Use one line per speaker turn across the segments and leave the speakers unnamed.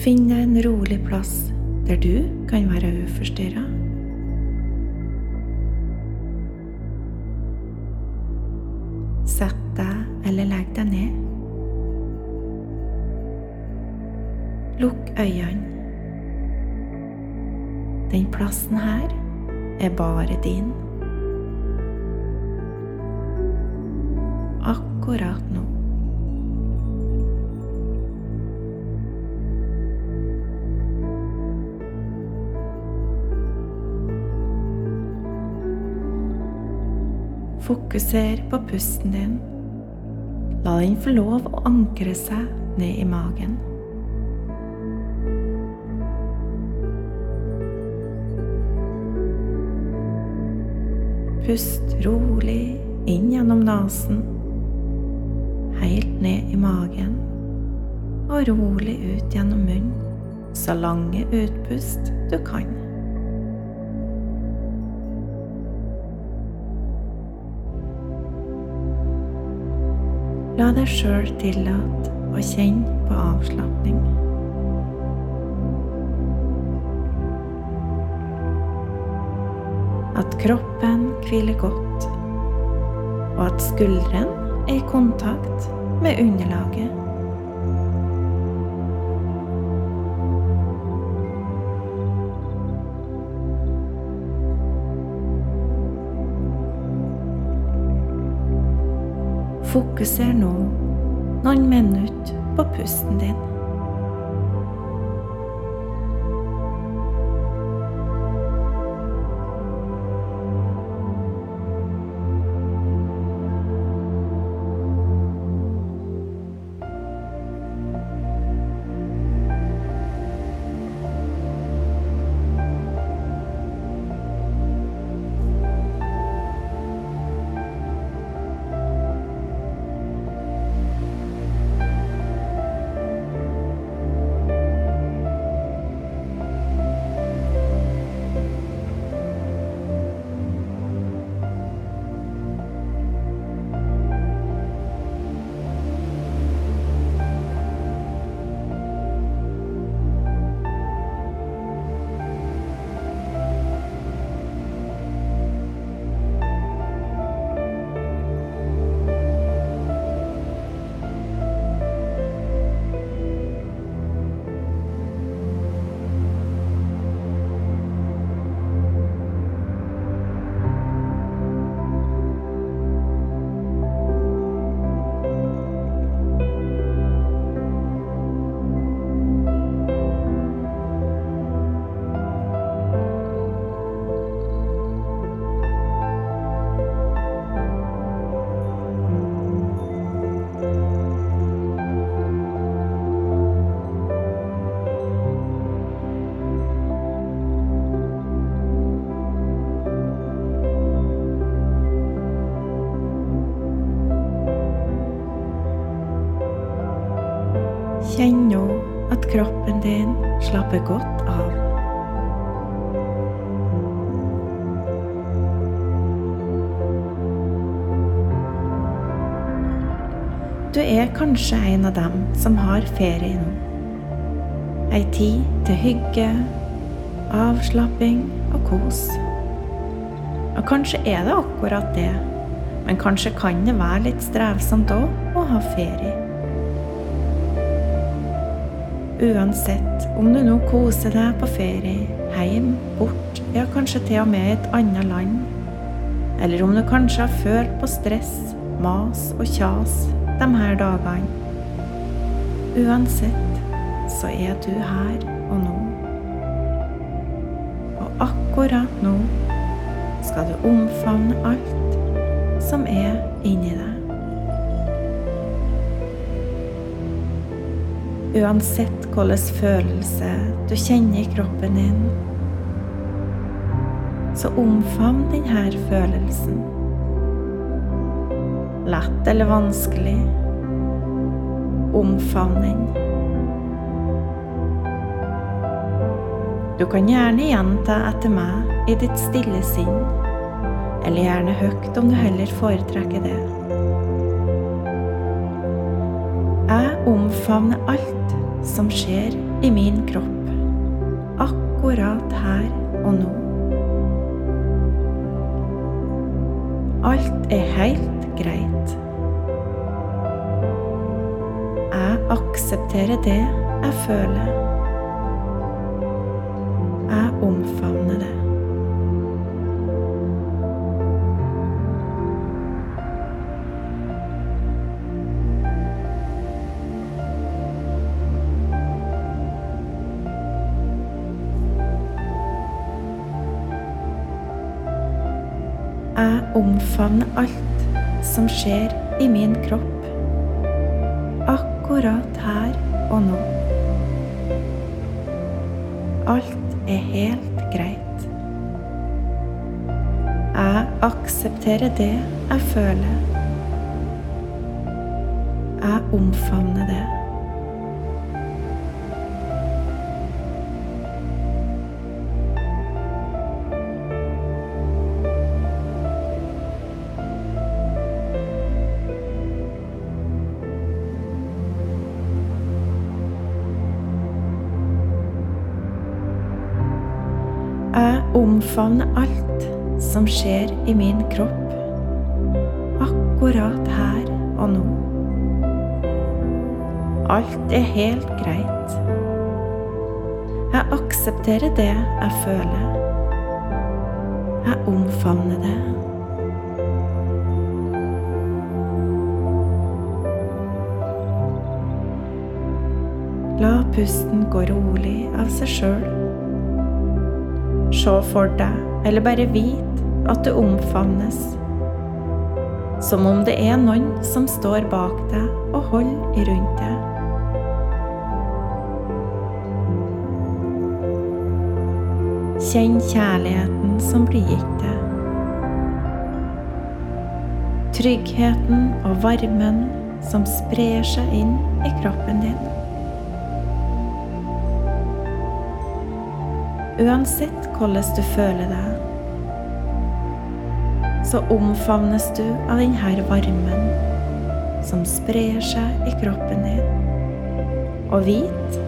Finn deg en rolig plass der du kan være uforstyrra. Sett deg eller legg deg ned. Lukk øynene. Den plassen her er bare din. Akkurat nå. Fokuser på pusten din. La den få lov å ankre seg ned i magen. Pust rolig inn gjennom nesen, helt ned i magen, og rolig ut gjennom munnen, så lange utpust du kan. La deg sjøl tillate å kjenne på avslapning. At kroppen hviler godt, og at skulderen er i kontakt med underlaget. Fokuser nå noen minutter på pusten din. Godt av. Du er kanskje en av dem som har ferie nå. Ei tid til hygge, avslapping og kos. Og kanskje er det akkurat det, men kanskje kan det være litt strevsomt òg å ha ferie. Uansett om du nå koser deg på ferie, heim, bort, ja kanskje til og med i et annet land, eller om du kanskje har følt på stress, mas og kjas de her dagene. Uansett så er du her og nå. Og akkurat nå skal du omfavne alt som er inni deg. Uansett hvilken følelse du kjenner i kroppen din, så omfavn denne følelsen. Lett eller vanskelig, omfavn den. Du kan gjerne gjenta etter meg i ditt stille sinn, eller gjerne høyt om du heller foretrekker det. Jeg omfavner alt som skjer i min kropp, akkurat her og nå. Alt er helt greit. Jeg aksepterer det jeg føler. Jeg omfavner omfavner alt som skjer i min kropp, akkurat her og nå. Alt er helt greit. Jeg aksepterer det jeg føler. Jeg omfavner det. Jeg omfavner alt som skjer i min kropp, akkurat her og nå. Alt er helt greit. Jeg aksepterer det jeg føler. Jeg omfavner det. La pusten gå rolig av seg sjøl. Se for deg, eller bare vit, at du omfavnes. Som om det er noen som står bak deg og holder rundt deg. Kjenn kjærligheten som blir gitt deg. Tryggheten og varmen som sprer seg inn i kroppen din. Uansett hvordan du føler deg, så omfavnes du av denne varmen som sprer seg i kroppen din, og vit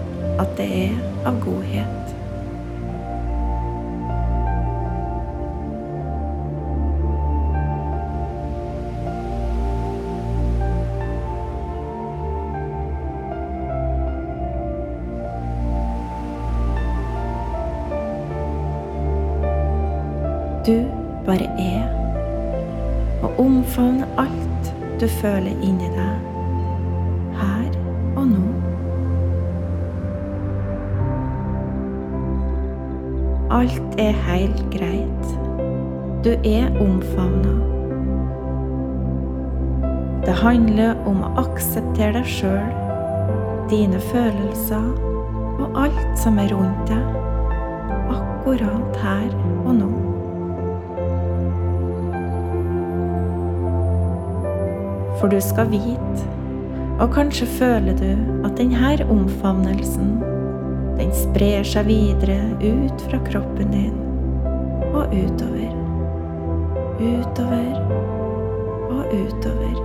at det er av godhet. Alt er helt greit. Du er omfavna. Det handler om å akseptere deg sjøl, dine følelser og alt som er rundt deg, akkurat her og nå. For du skal vite, og kanskje føler du at denne omfavnelsen, den sprer seg videre ut fra kroppen din og utover. Utover og utover.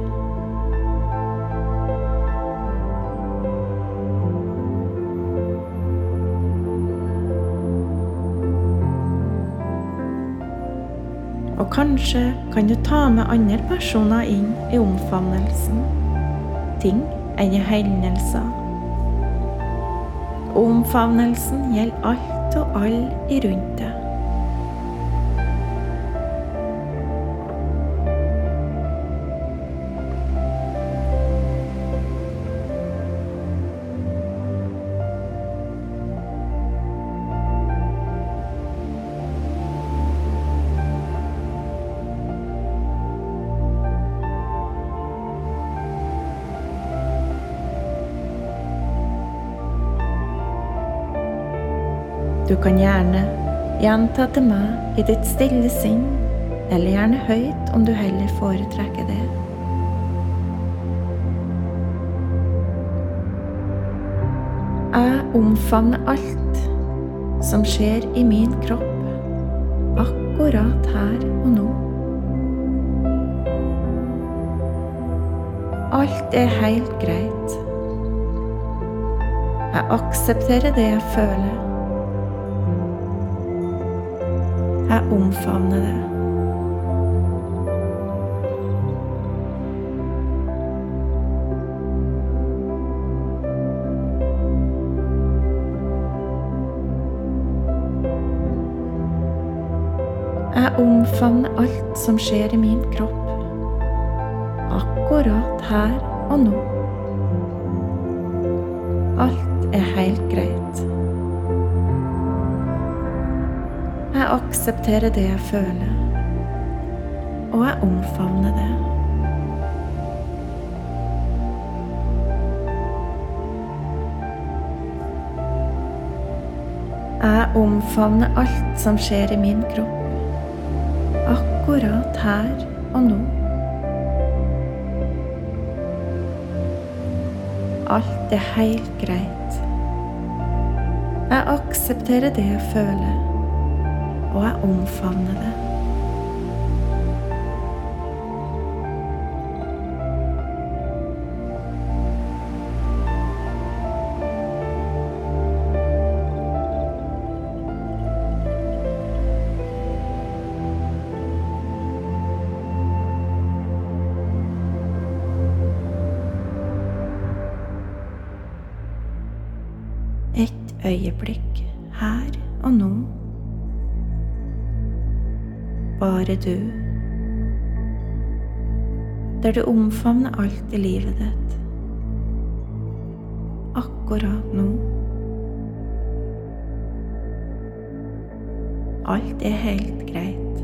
Og kanskje kan du ta med andre personer inn i omfavnelsen. Ting eller hendelser. Omfavnelsen gjelder alt og alle rundt deg. Du kan gjerne gjenta til meg i ditt stille sinn, eller gjerne høyt om du heller foretrekker det. Jeg omfavner alt som skjer i min kropp, akkurat her og nå. Alt er helt greit. Jeg aksepterer det jeg føler. Jeg omfavner det. Jeg omfavner alt som skjer i min kropp, akkurat her og nå. Alt er helt greit. Jeg aksepterer det jeg føler, og jeg omfavner det. Jeg omfavner alt som skjer i min kropp, akkurat her og nå. Alt er helt greit. Jeg aksepterer det jeg føler, og er omfavnede. Et øyeblikk Bare du. Der du omfavner alt i livet ditt. Akkurat nå. Alt er helt greit.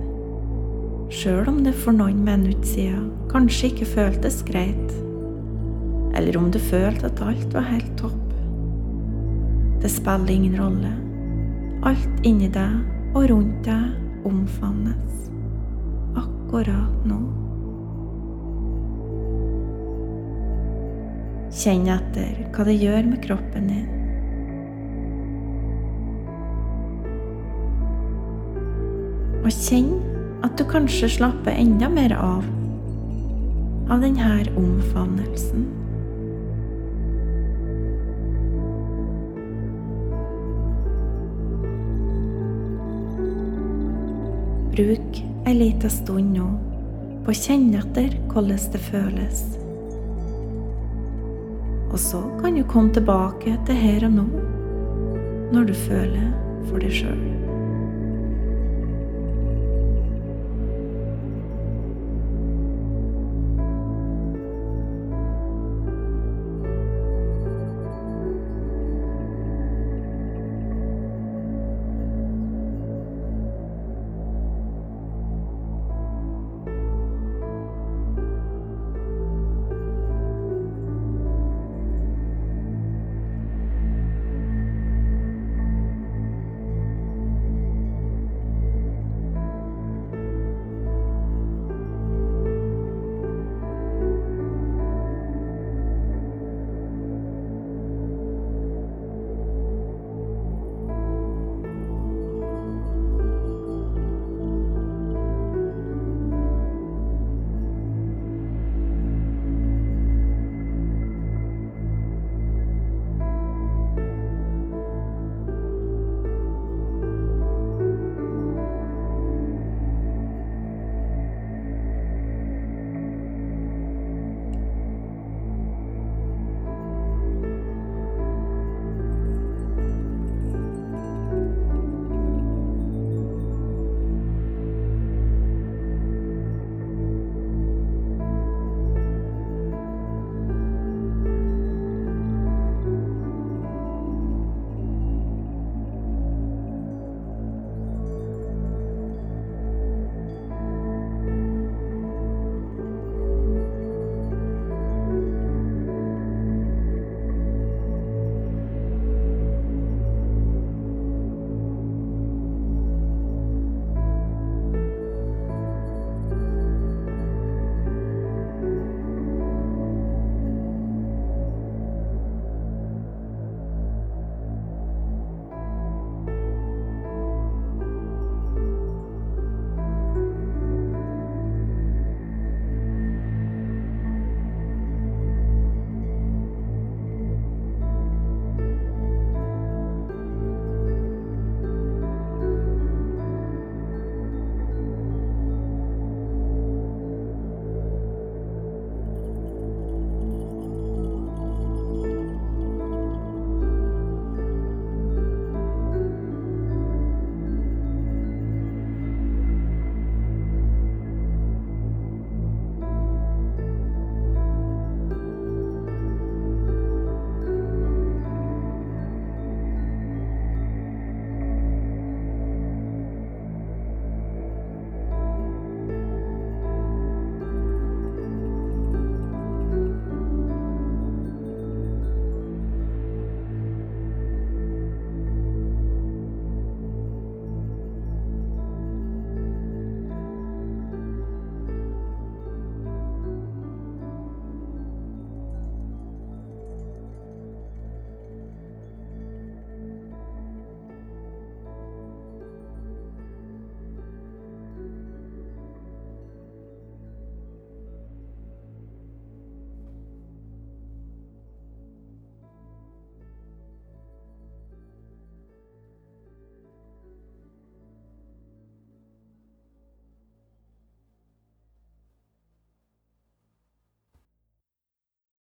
Sjøl om det for noen minutter siden kanskje ikke føltes greit. Eller om du følte at alt var helt topp. Det spiller ingen rolle. Alt inni deg og rundt deg omfavnes akkurat nå. Kjenn etter hva det gjør med kroppen din. Og kjenn at du kanskje slapper enda mer av av denne omfavnelsen. Bruk ei lita stund nå på å kjenne etter hvordan det føles. Og så kan du komme tilbake til her og nå når du føler for deg sjøl.